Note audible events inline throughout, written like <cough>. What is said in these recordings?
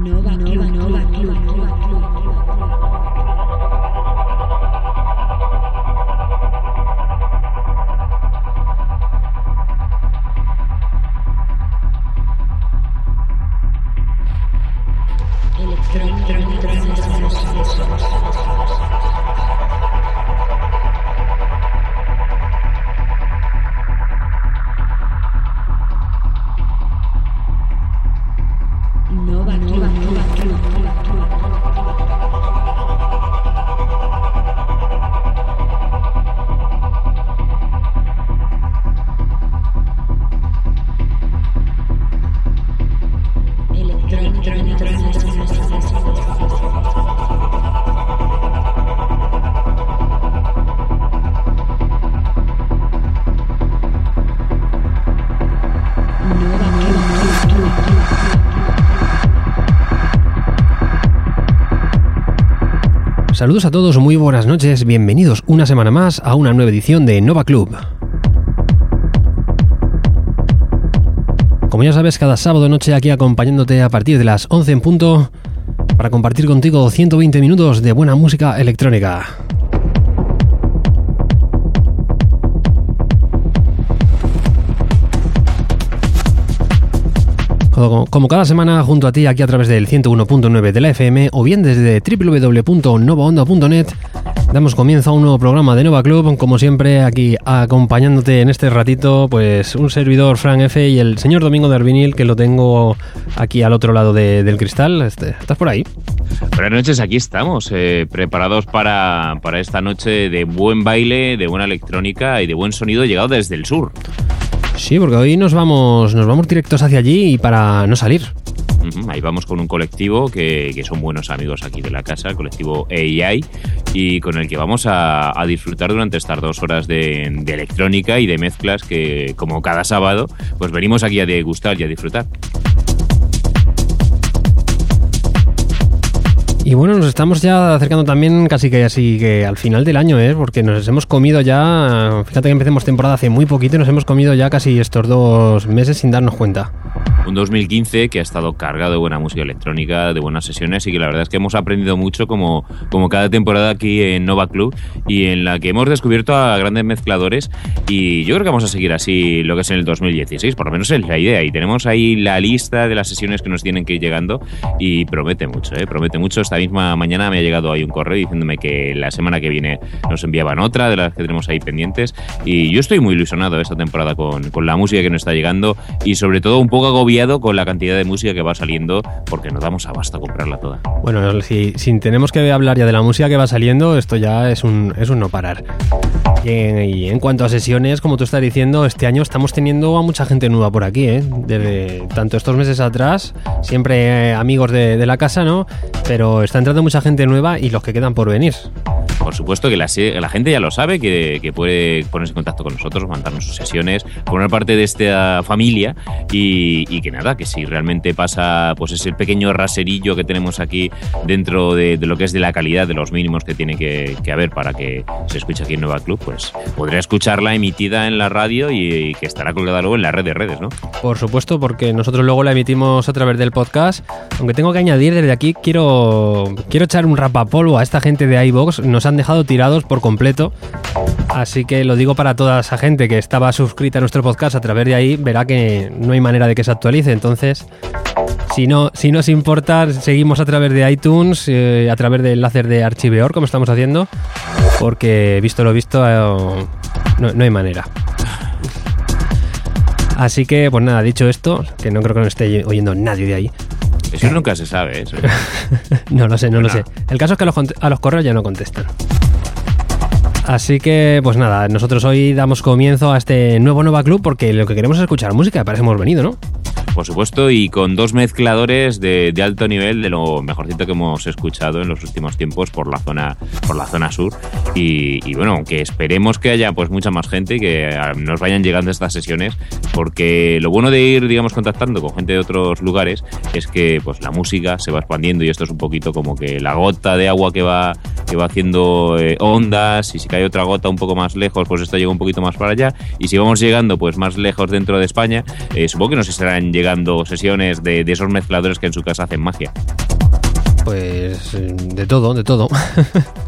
Nova Club, Saludos a todos, muy buenas noches, bienvenidos una semana más a una nueva edición de Nova Club. Como ya sabes, cada sábado noche aquí acompañándote a partir de las 11 en punto para compartir contigo 120 minutos de buena música electrónica. Como, cada semana junto a ti aquí a través del 101.9 de la FM o bien desde www.novaonda.net damos comienzo a un nuevo programa de Nova Club, como siempre aquí acompañándote en este ratito pues un servidor Frank F y el señor Domingo de Arvinil que lo tengo aquí al otro lado de- del cristal. Este, ¿Estás por ahí? Buenas noches, aquí estamos, eh, preparados para, para esta noche de buen baile, de buena electrónica y de buen sonido llegado desde el sur. Sí, porque hoy nos vamos, nos vamos directos hacia allí y para no salir. Ahí vamos con un colectivo que, que son buenos amigos aquí de la casa, el colectivo AI, y con el que vamos a, a disfrutar durante estas dos horas de, de electrónica y de mezclas que, como cada sábado, pues venimos aquí a degustar y a disfrutar. Y bueno, nos estamos ya acercando también casi que así que al final del año, ¿eh? Porque nos hemos comido ya, fíjate que empecemos temporada hace muy poquito y nos hemos comido ya casi estos dos meses sin darnos cuenta. Un 2015 que ha estado cargado de buena música electrónica, de buenas sesiones y que la verdad es que hemos aprendido mucho como, como cada temporada aquí en Nova Club y en la que hemos descubierto a grandes mezcladores y yo creo que vamos a seguir así lo que es en el 2016, por lo menos es la idea y tenemos ahí la lista de las sesiones que nos tienen que ir llegando y promete mucho, ¿eh? promete mucho. Esta misma mañana me ha llegado ahí un correo diciéndome que la semana que viene nos enviaban otra de las que tenemos ahí pendientes y yo estoy muy ilusionado esta temporada con, con la música que nos está llegando y sobre todo un poco agobiado con la cantidad de música que va saliendo porque nos damos abasto a comprarla toda. Bueno, si, si tenemos que hablar ya de la música que va saliendo, esto ya es un, es un no parar. Y en, y en cuanto a sesiones, como tú estás diciendo, este año estamos teniendo a mucha gente nueva por aquí, ¿eh? Desde tanto estos meses atrás, siempre eh, amigos de, de la casa, ¿no? Pero está entrando mucha gente nueva y los que quedan por venir. Por supuesto que la, gente ya lo sabe, que, que puede ponerse en contacto con nosotros, mandarnos sus sesiones, formar parte de esta familia y, y que nada, que si realmente pasa pues ese pequeño raserillo que tenemos aquí dentro de, de lo que es de la calidad, de los mínimos que tiene que, que haber para que se escuche aquí en Nueva Club, pues podrá escucharla emitida en la radio y, y que estará colgada luego en la red de redes, ¿no? Por supuesto, porque nosotros luego la emitimos a través del podcast. Aunque tengo que añadir desde aquí, quiero, quiero echar un rapapolvo a esta gente de iVox. Nos han dejado tirados por completo. Así que lo digo para toda esa gente que estaba suscrita a nuestro podcast a través de ahí, verá que no hay manera de que se actualice. Entonces, si no, si nos importa, seguimos a través de iTunes, eh, a través del enlace de Archiveor, como estamos haciendo, porque visto lo visto, eh, no, no hay manera. Así que, pues nada, dicho esto, que no creo que nos esté oyendo nadie de ahí. Eso nunca se sabe, ¿eh? eso. <laughs> No lo sé, no lo sé. El caso es que a los, cont- a los correos ya no contestan. Así que, pues nada, nosotros hoy damos comienzo a este nuevo Nova Club porque lo que queremos es escuchar música, para eso hemos venido, ¿no? Por supuesto, y con dos mezcladores de, de alto nivel, de lo mejorcito que hemos escuchado en los últimos tiempos por la zona, por la zona sur. Y, y bueno, que esperemos que haya pues mucha más gente y que ah, nos vayan llegando estas sesiones, porque lo bueno de ir, digamos, contactando con gente de otros lugares es que pues la música se va expandiendo y esto es un poquito como que la gota de agua que va, que va haciendo eh, ondas y si cae otra gota un poco más lejos, pues esto llega un poquito más para allá. Y si vamos llegando pues más lejos dentro de España, eh, supongo que nos estarán llegando llegando sesiones de, de esos mezcladores que en su casa hacen magia. Pues eh, de todo, de todo.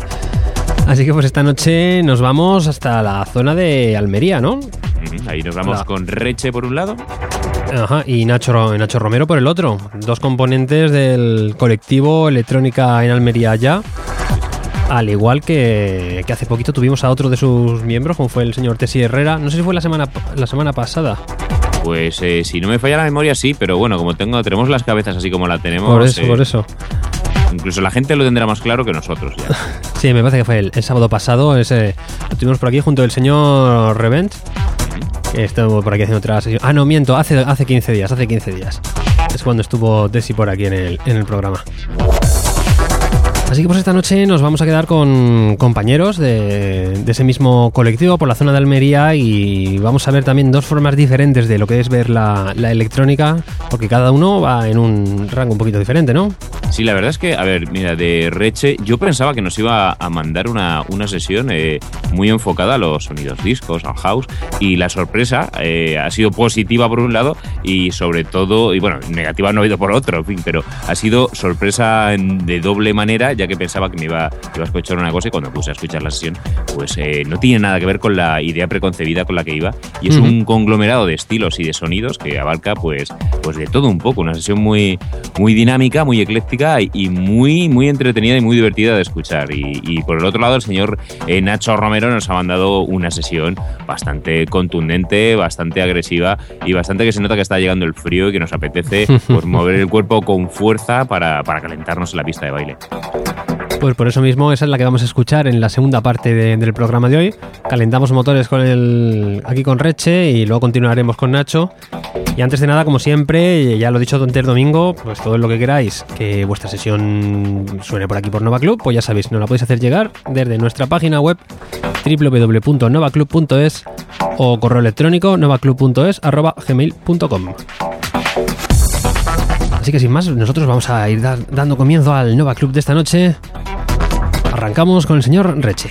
<laughs> Así que pues esta noche nos vamos hasta la zona de Almería, ¿no? Ahí nos vamos Hola. con Reche por un lado. Ajá, y Nacho, Nacho Romero por el otro. Dos componentes del colectivo Electrónica en Almería ya. Al igual que, que hace poquito tuvimos a otro de sus miembros, como fue el señor Tessi Herrera. No sé si fue la semana, la semana pasada. Pues eh, si no me falla la memoria, sí, pero bueno, como tengo, tenemos las cabezas así como la tenemos, Por eso, eh, por eso. incluso la gente lo tendrá más claro que nosotros ya. <laughs> Sí, me parece que fue el, el sábado pasado. Ese, lo tuvimos por aquí junto al señor Revent. Que estuvo por aquí haciendo otra sesión. Ah, no, miento, hace, hace 15 días, hace 15 días. Es cuando estuvo Desi por aquí en el, en el programa. Así que pues esta noche nos vamos a quedar con compañeros de, ese mismo colectivo por la zona de Almería y vamos a ver también dos formas diferentes de lo que es ver la, electrónica, porque cada uno va en un rango un poquito diferente, ¿no? Sí, la verdad es que, a ver, mira, de Reche, yo pensaba que nos iba a mandar una, una sesión eh, muy enfocada a los sonidos discos, al house, y la sorpresa eh, ha sido positiva por un lado y sobre todo, y bueno, negativa no ha habido por otro, en fin, pero ha sido sorpresa de doble manera, ya que pensaba que me iba, que iba a escuchar una cosa y cuando puse a escuchar la sesión, pues eh, no tiene nada que ver con la idea preconcebida con la que iba, y es Ujú. un conglomerado de estilos y de sonidos que abarca pues, pues de todo un poco, una sesión muy, muy dinámica, muy ecléctica y- y muy, muy entretenida y muy divertida de escuchar. Y, y por el otro lado, el señor eh, Nacho Romero nos ha mandado una sesión bastante contundente, bastante agresiva y bastante que se nota que está llegando el frío y que nos apetece <laughs> pues, mover el cuerpo con fuerza para, para calentarnos en la pista de baile. Pues por eso mismo esa es la que vamos a escuchar en la segunda parte de- del programa de hoy. Calentamos motores con el aquí con Reche y luego continuaremos con Nacho. Y antes de nada, como siempre, ya lo he dicho antes domingo, pues todo lo que queráis que vuestra sesión suene por aquí por Nova Club, pues ya sabéis, nos la podéis hacer llegar desde nuestra página web www.novaclub.es o correo electrónico novaclub.es. Así que sin más, nosotros vamos a ir da- dando comienzo al Nova Club de esta noche. Arrancamos con el señor Reche.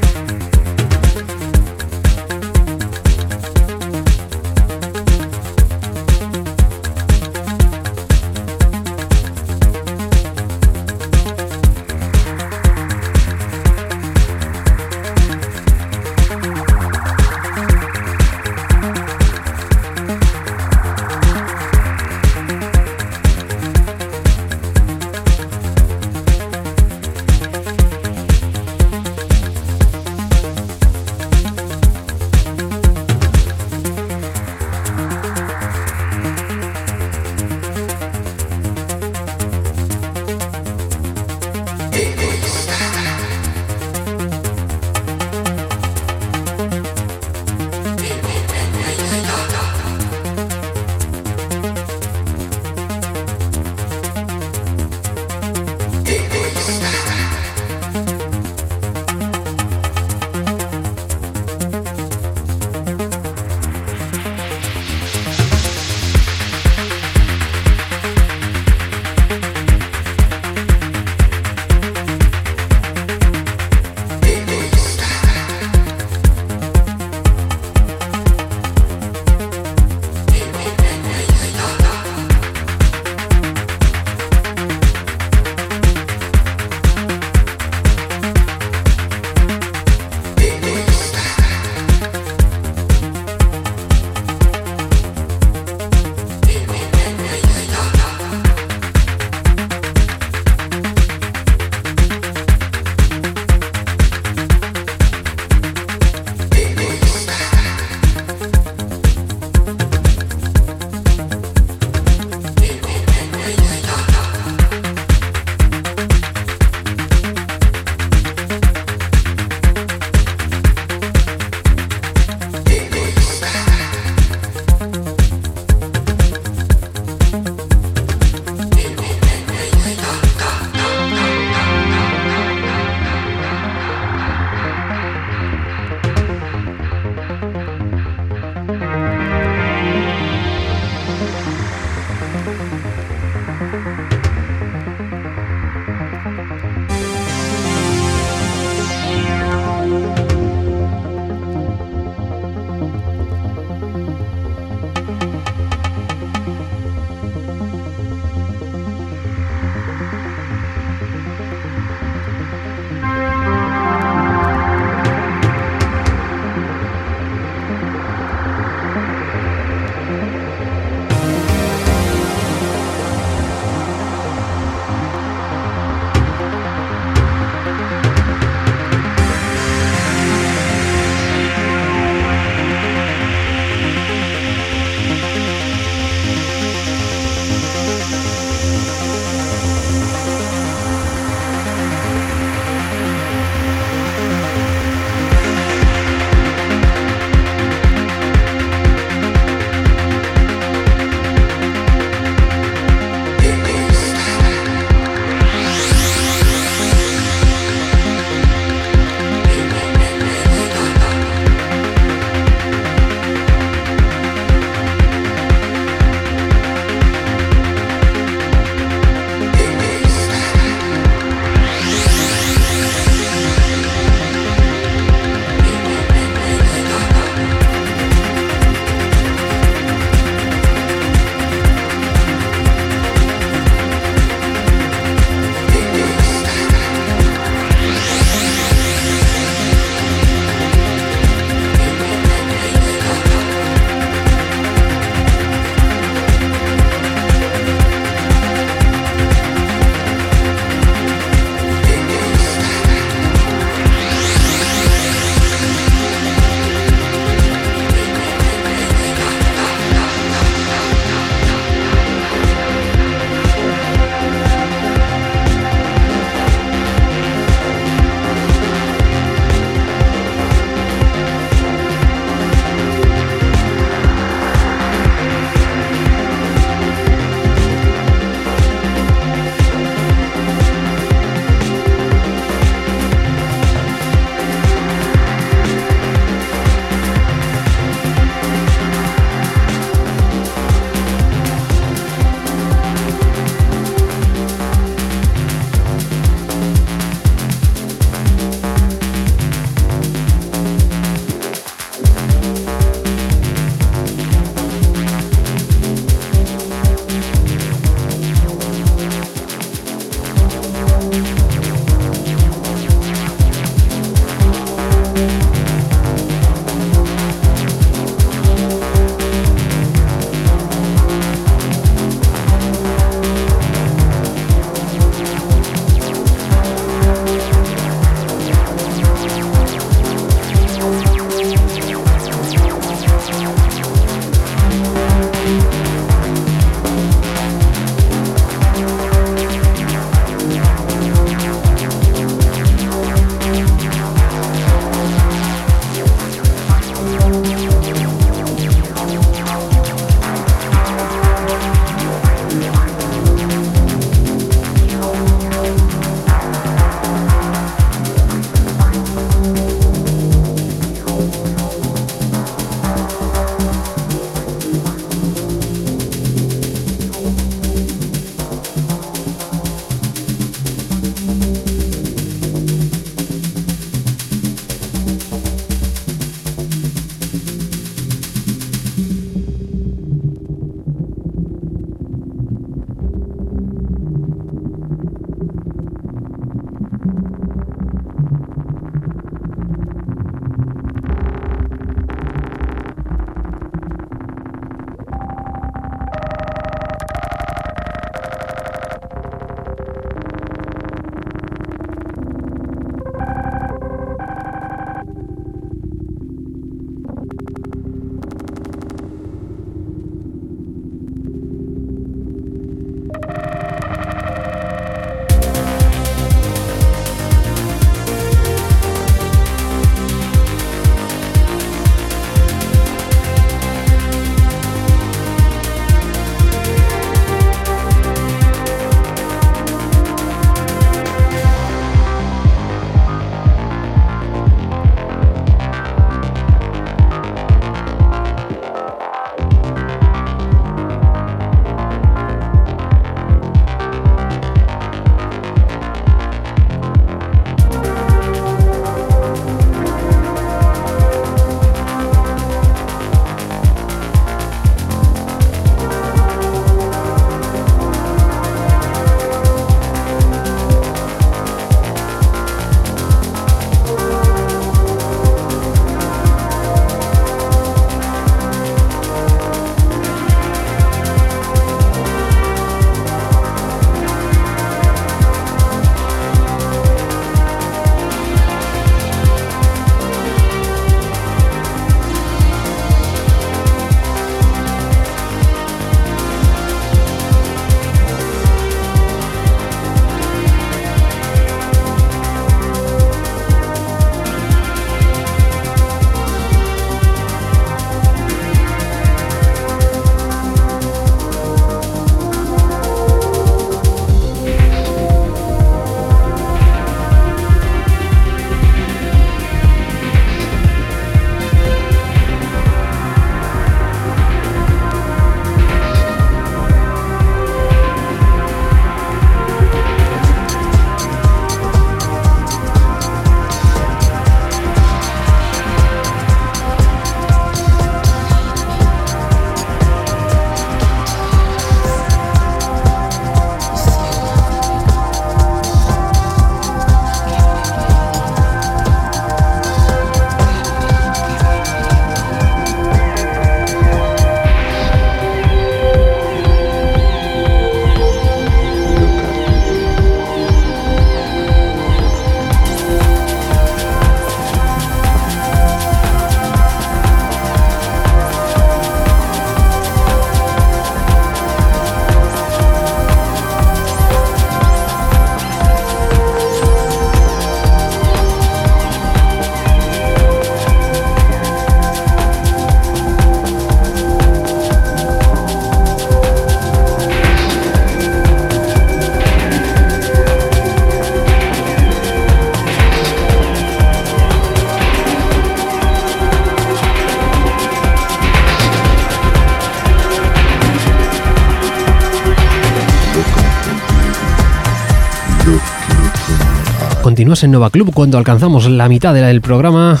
En Nova Club cuando alcanzamos la mitad del programa.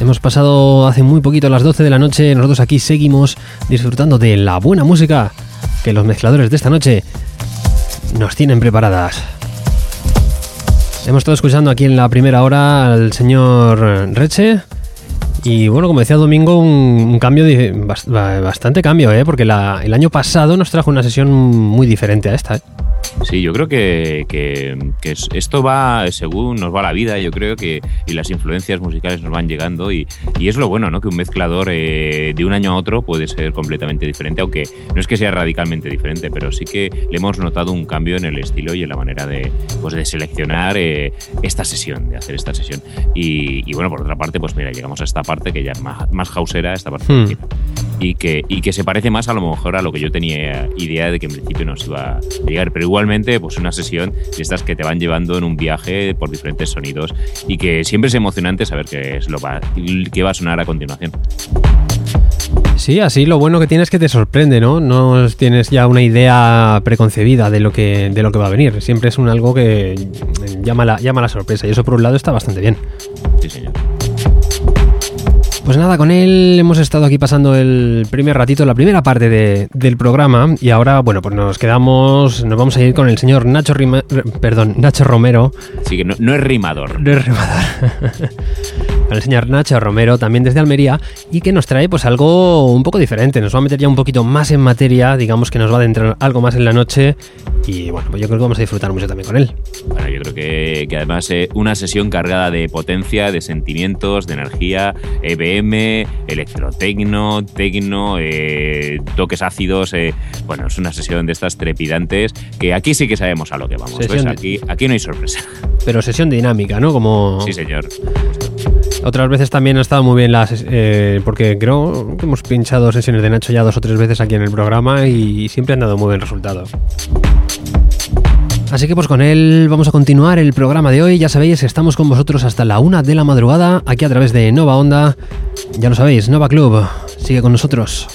Hemos pasado hace muy poquito las 12 de la noche. Nosotros aquí seguimos disfrutando de la buena música que los mezcladores de esta noche nos tienen preparadas. Hemos estado escuchando aquí en la primera hora al señor Reche. Y bueno, como decía Domingo, un, cambio, de- bas- ba- bastante cambio, ¿eh? porque el año pasado nos trajo una sesión muy diferente a esta. ¿eh? Sí, yo creo que, que- que es- esto va según nos va la vida, yo creo que y las influencias musicales nos van llegando y, y es lo bueno, ¿no? Que un mezclador eh, de un año a otro puede ser completamente diferente, aunque no es que sea radicalmente diferente, pero sí que le hemos notado un cambio en el estilo y en la manera de, pues, de seleccionar eh, esta sesión, de hacer esta sesión. Y, y bueno, por otra parte, pues mira, llegamos a esta parte que ya es más, más hausera, esta parte Hmm. de aquí y que, y que se parece más a lo mejor a lo que yo tenía idea de que en principio nos iba a llegar. Pero igualmente, pues una sesión de estas que te van llevando en un viaje por diferentes sonidos y que siempre es emocionante saber qué es lo va, qué va a sonar a continuación. Sí, así lo bueno que tienes es que te sorprende, ¿no? No tienes ya una idea preconcebida de lo que, de lo que va a venir. Siempre es un algo que llama la, llama la sorpresa y eso por un lado está bastante bien. Sí. Pues nada, con él hemos estado aquí pasando el primer ratito, la primera parte de- del programa y ahora, bueno, pues nos quedamos, nos vamos a ir con el señor Nacho, Rima- perdón, Nacho Romero, Así que no, no es rimador. no es rimador. <laughs> El señor Nacho Romero, también desde Almería, y que nos trae pues algo un poco diferente. Nos va a meter ya un poquito más en materia, digamos que nos va a adentrar algo más en la noche. Y bueno, pues yo creo que vamos a disfrutar mucho también con él. Bueno, yo creo que, que además eh, una sesión cargada de potencia, de sentimientos, de energía, EBM, electrotecno, tecno, eh, toques ácidos. eh, bueno, es una sesión de estas trepidantes que aquí sí que sabemos a lo que vamos. Aquí, aquí no hay sorpresa. Pero sesión dinámica, ¿no? Como Sí, señor. Otras veces también ha estado muy bien las... eh, porque creo que hemos pinchado sesiones de Nacho ya dos o tres veces aquí en el programa y siempre han dado muy buen resultado. Así que pues con él vamos a continuar el programa de hoy. Ya sabéis, estamos con vosotros hasta la una de la madrugada, aquí a través de Nova Onda. Ya lo sabéis, Nova Club, sigue con nosotros.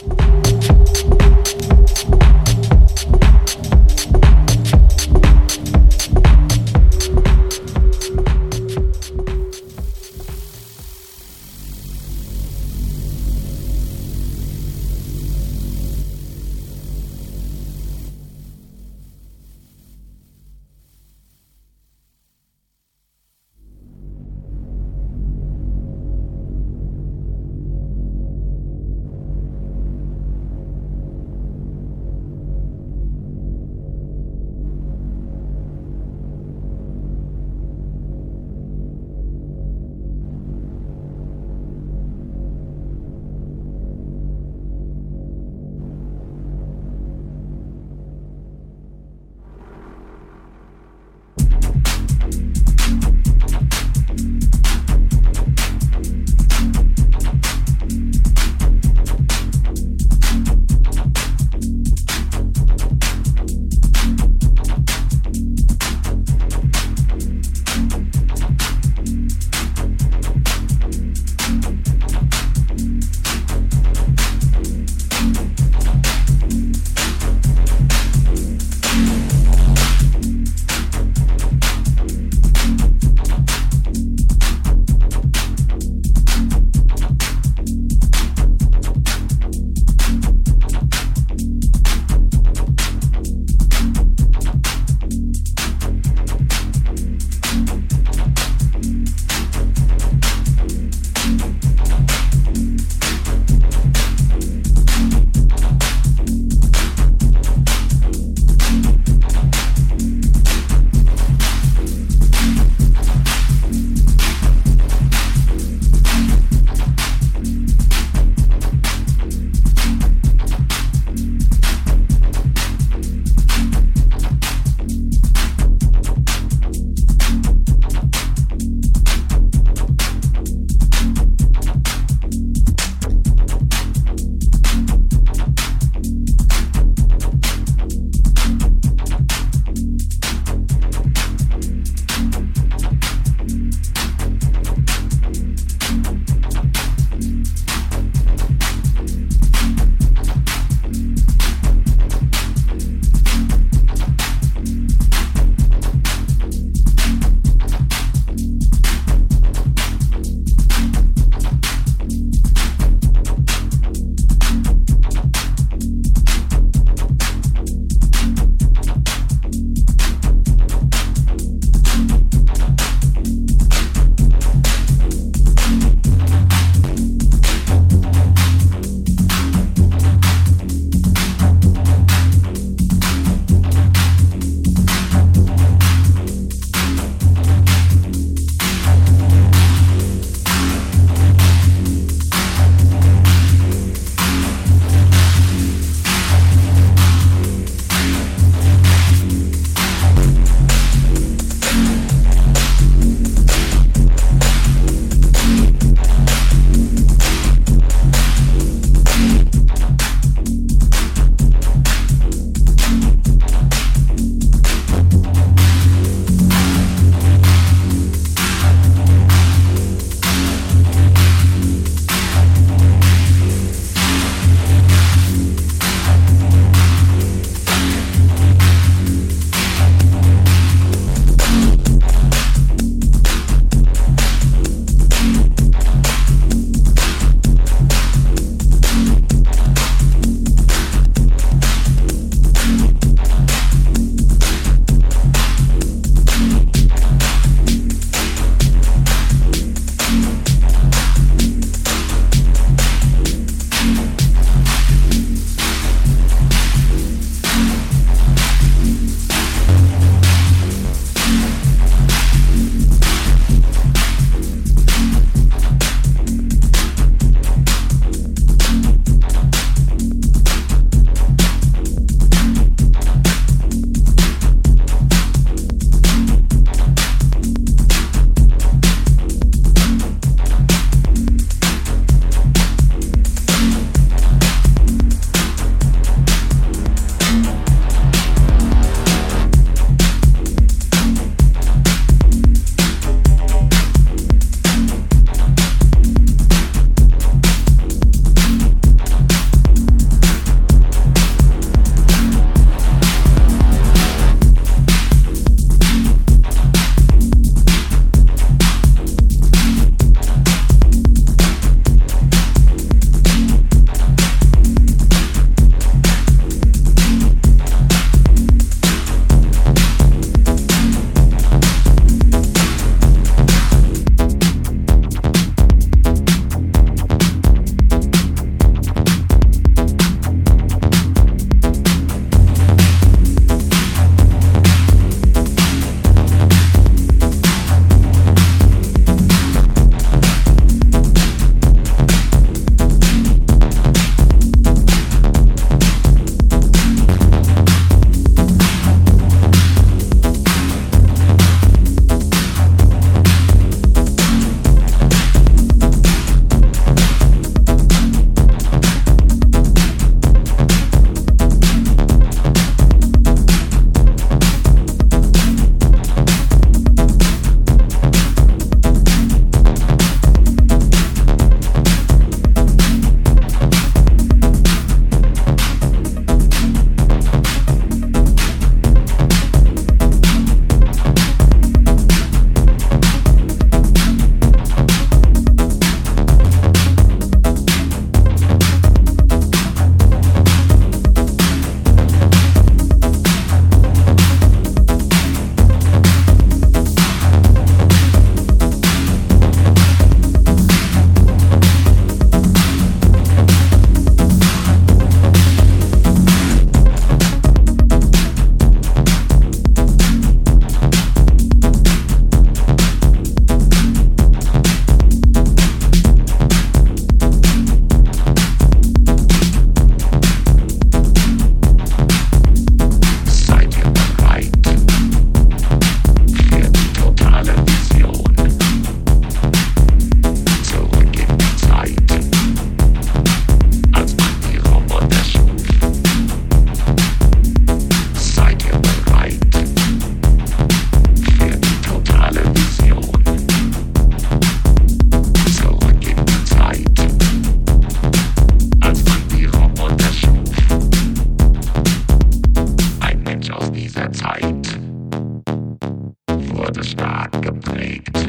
Wurde stark geprägt.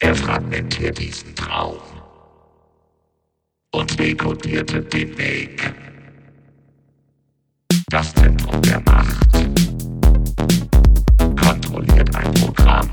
Er fragmentiert diesen Traum und dekodierte den Weg. Das Zentrum der Macht kontrolliert ein Programm.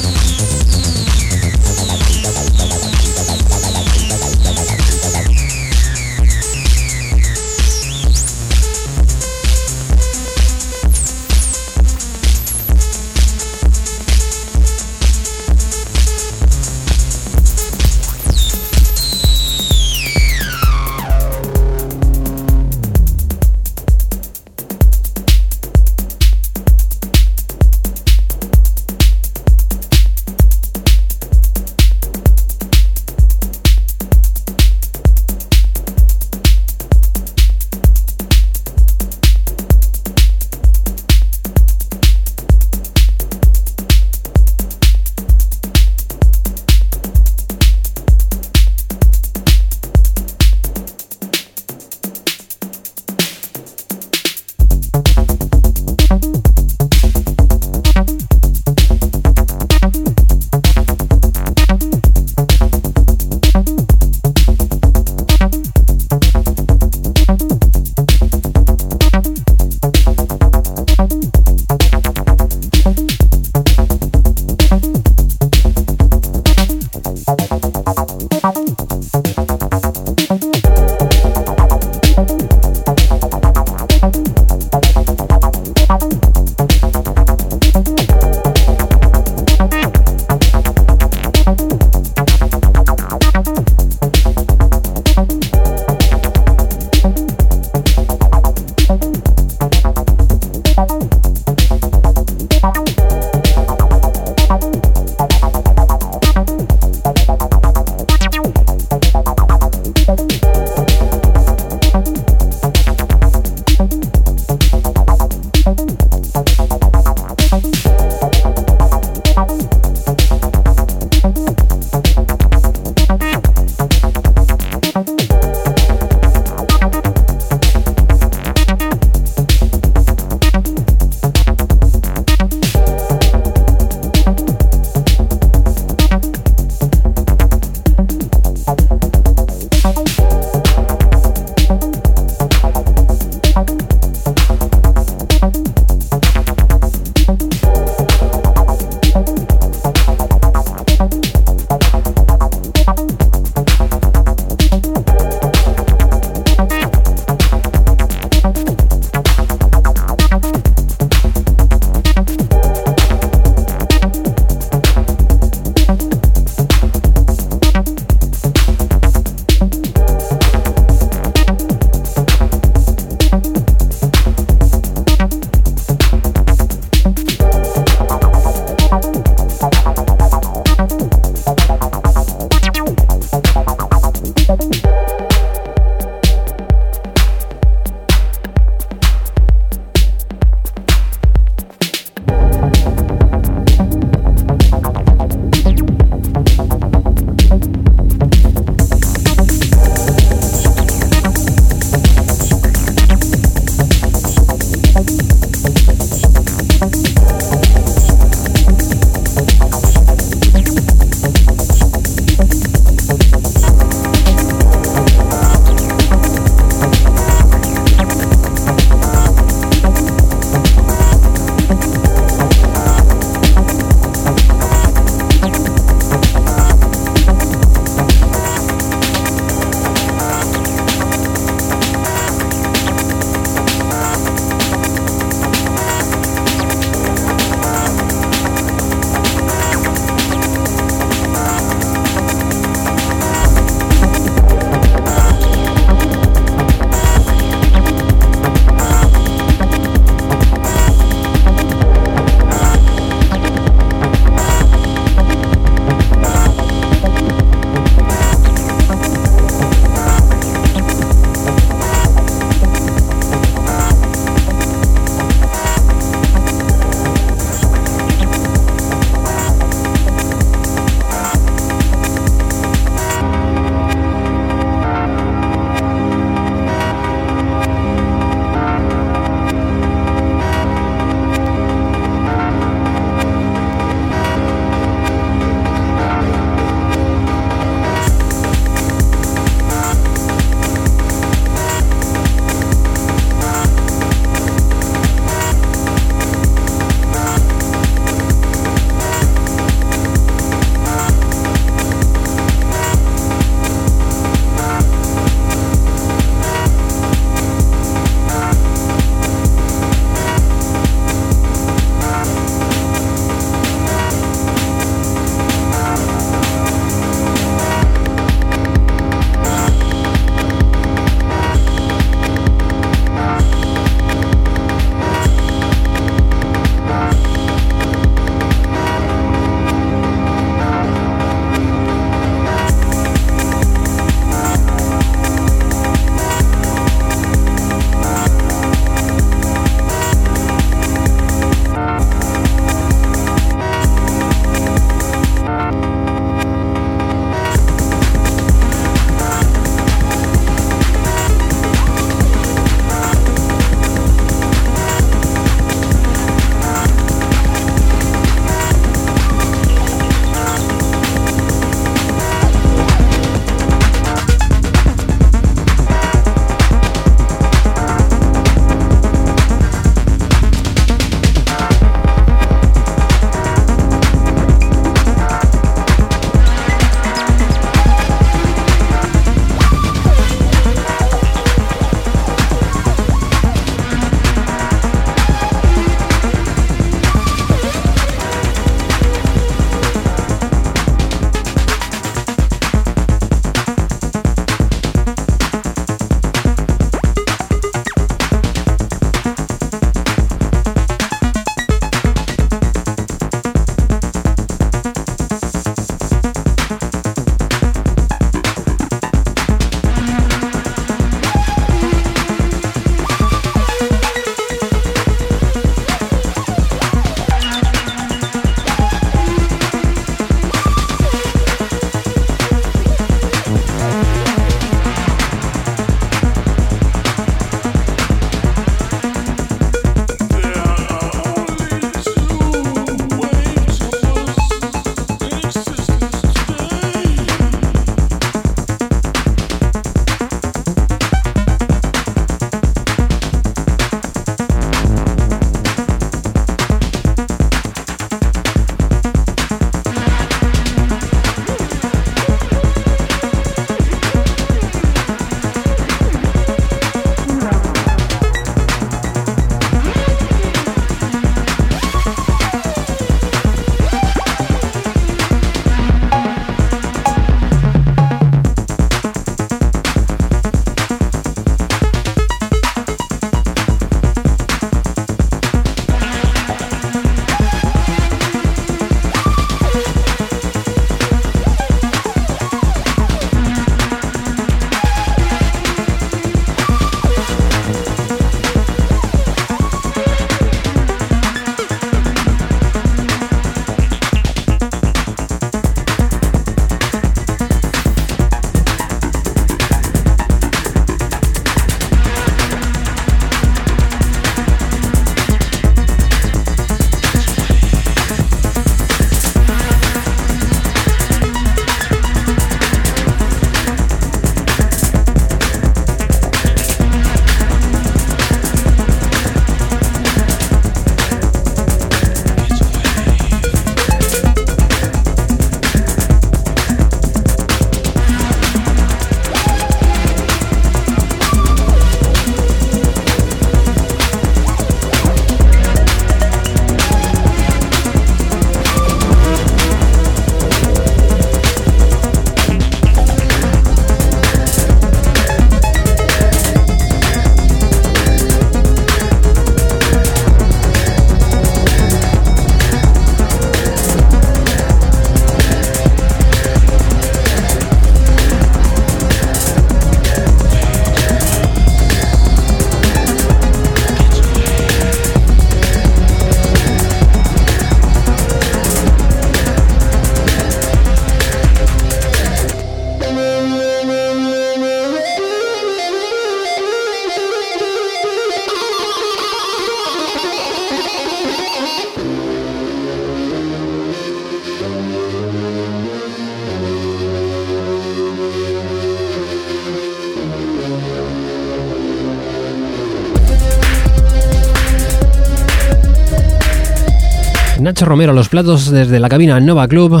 Nacho Romero a los platos desde la cabina Nova Club.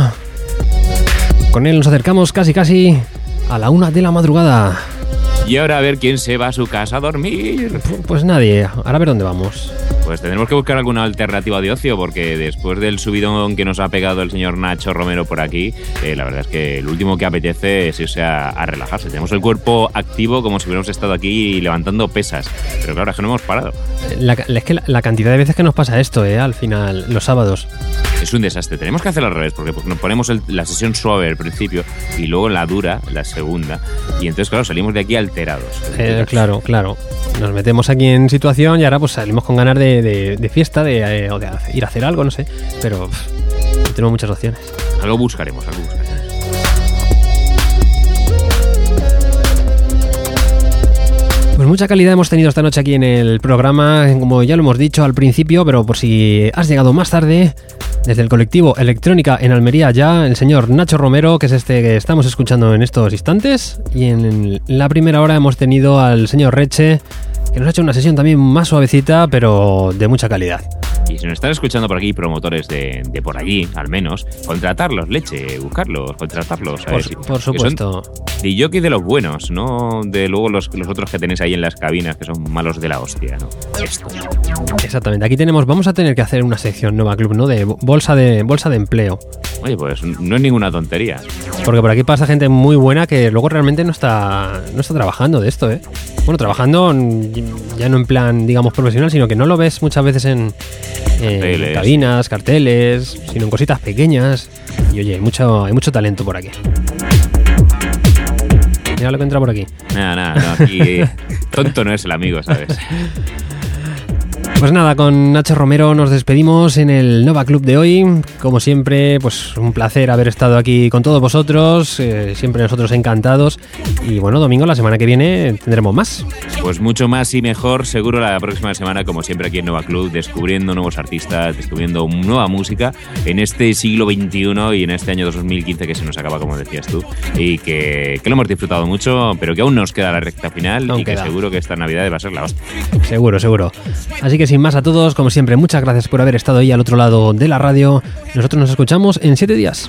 Con él nos acercamos casi casi a la una de la madrugada. Y ahora a ver quién se va a su casa a dormir. Pues nadie, ahora a ver dónde vamos. Pues tendremos que buscar alguna alternativa de ocio porque después del subidón que nos ha pegado el señor Nacho Romero por aquí, eh, la verdad es que el último que apetece es irse a, relajarse. Tenemos el cuerpo activo como si hubiéramos estado aquí levantando pesas. Pero claro, es que no hemos parado. La, la- es que la, la cantidad de veces que nos pasa esto, ¿eh? Al final, los sábados. Es un desastre. Tenemos que hacerlo al revés porque nos ponemos el- la sesión suave al principio y luego la dura, la segunda. Y entonces, claro, salimos de aquí alterados. Eh, claro, claro. Nos metemos aquí en situación y ahora pues salimos con ganas de, de- de fiesta de, eh, o de ir a hacer algo, no sé. Pero pff, no tenemos muchas opciones. Algo buscaremos, algo buscaremos. Pues mucha calidad hemos tenido esta noche aquí en el programa, como ya lo hemos dicho al principio, pero por si has llegado más tarde, desde el colectivo Electrónica en Almería ya, el señor Nacho Romero, que es este que estamos escuchando en estos instantes, y en la primera hora hemos tenido al señor Reche, que nos ha hecho una sesión también más suavecita, pero de mucha calidad. Y si nos están escuchando por aquí promotores de, de por allí, al menos, contratarlos, leche, buscarlos, contratarlos. Por, por Que son supuesto. DJ de los buenos, no de luego los, los otros que tenéis ahí en las cabinas que son malos de la hostia, ¿no? Exactamente. Aquí tenemos, vamos a tener que hacer una sección Nova Club, ¿no? De bolsa de bolsa de empleo. Oye, pues no es ninguna tontería. Porque por aquí pasa gente muy buena que luego realmente no está, no está trabajando de esto, ¿eh? Bueno, trabajando ya no en plan, digamos, profesional, sino que no lo ves muchas veces en, en Carteles. cabinas, carteles, sino en cositas pequeñas. Y oye, hay mucho, hay mucho talento por aquí. Mira lo que entra por aquí. Nada, nada, no, aquí <laughs> tonto no es el amigo, ¿sabes? <laughs> Pues nada, con Nacho Romero nos despedimos en el Nova Club de hoy. Como siempre, pues un placer haber estado aquí con todos vosotros. eh, siempre nosotros encantados. Y bueno, domingo, la semana que viene, tendremos más. Pues mucho más y mejor, seguro la próxima semana, como siempre aquí en Nova Club, descubriendo nuevos artistas, descubriendo nueva música en este siglo XXI y en este año 2015 que se nos acaba, como decías tú, y que, que lo hemos disfrutado mucho, pero que aún nos queda la recta final Aún y que queda. seguro que esta Navidad va a ser la hostia. Seguro, seguro. Así que sin más a todos, como siempre, muchas gracias por haber estado ahí al otro lado de la radio. Nosotros nos escuchamos en siete días.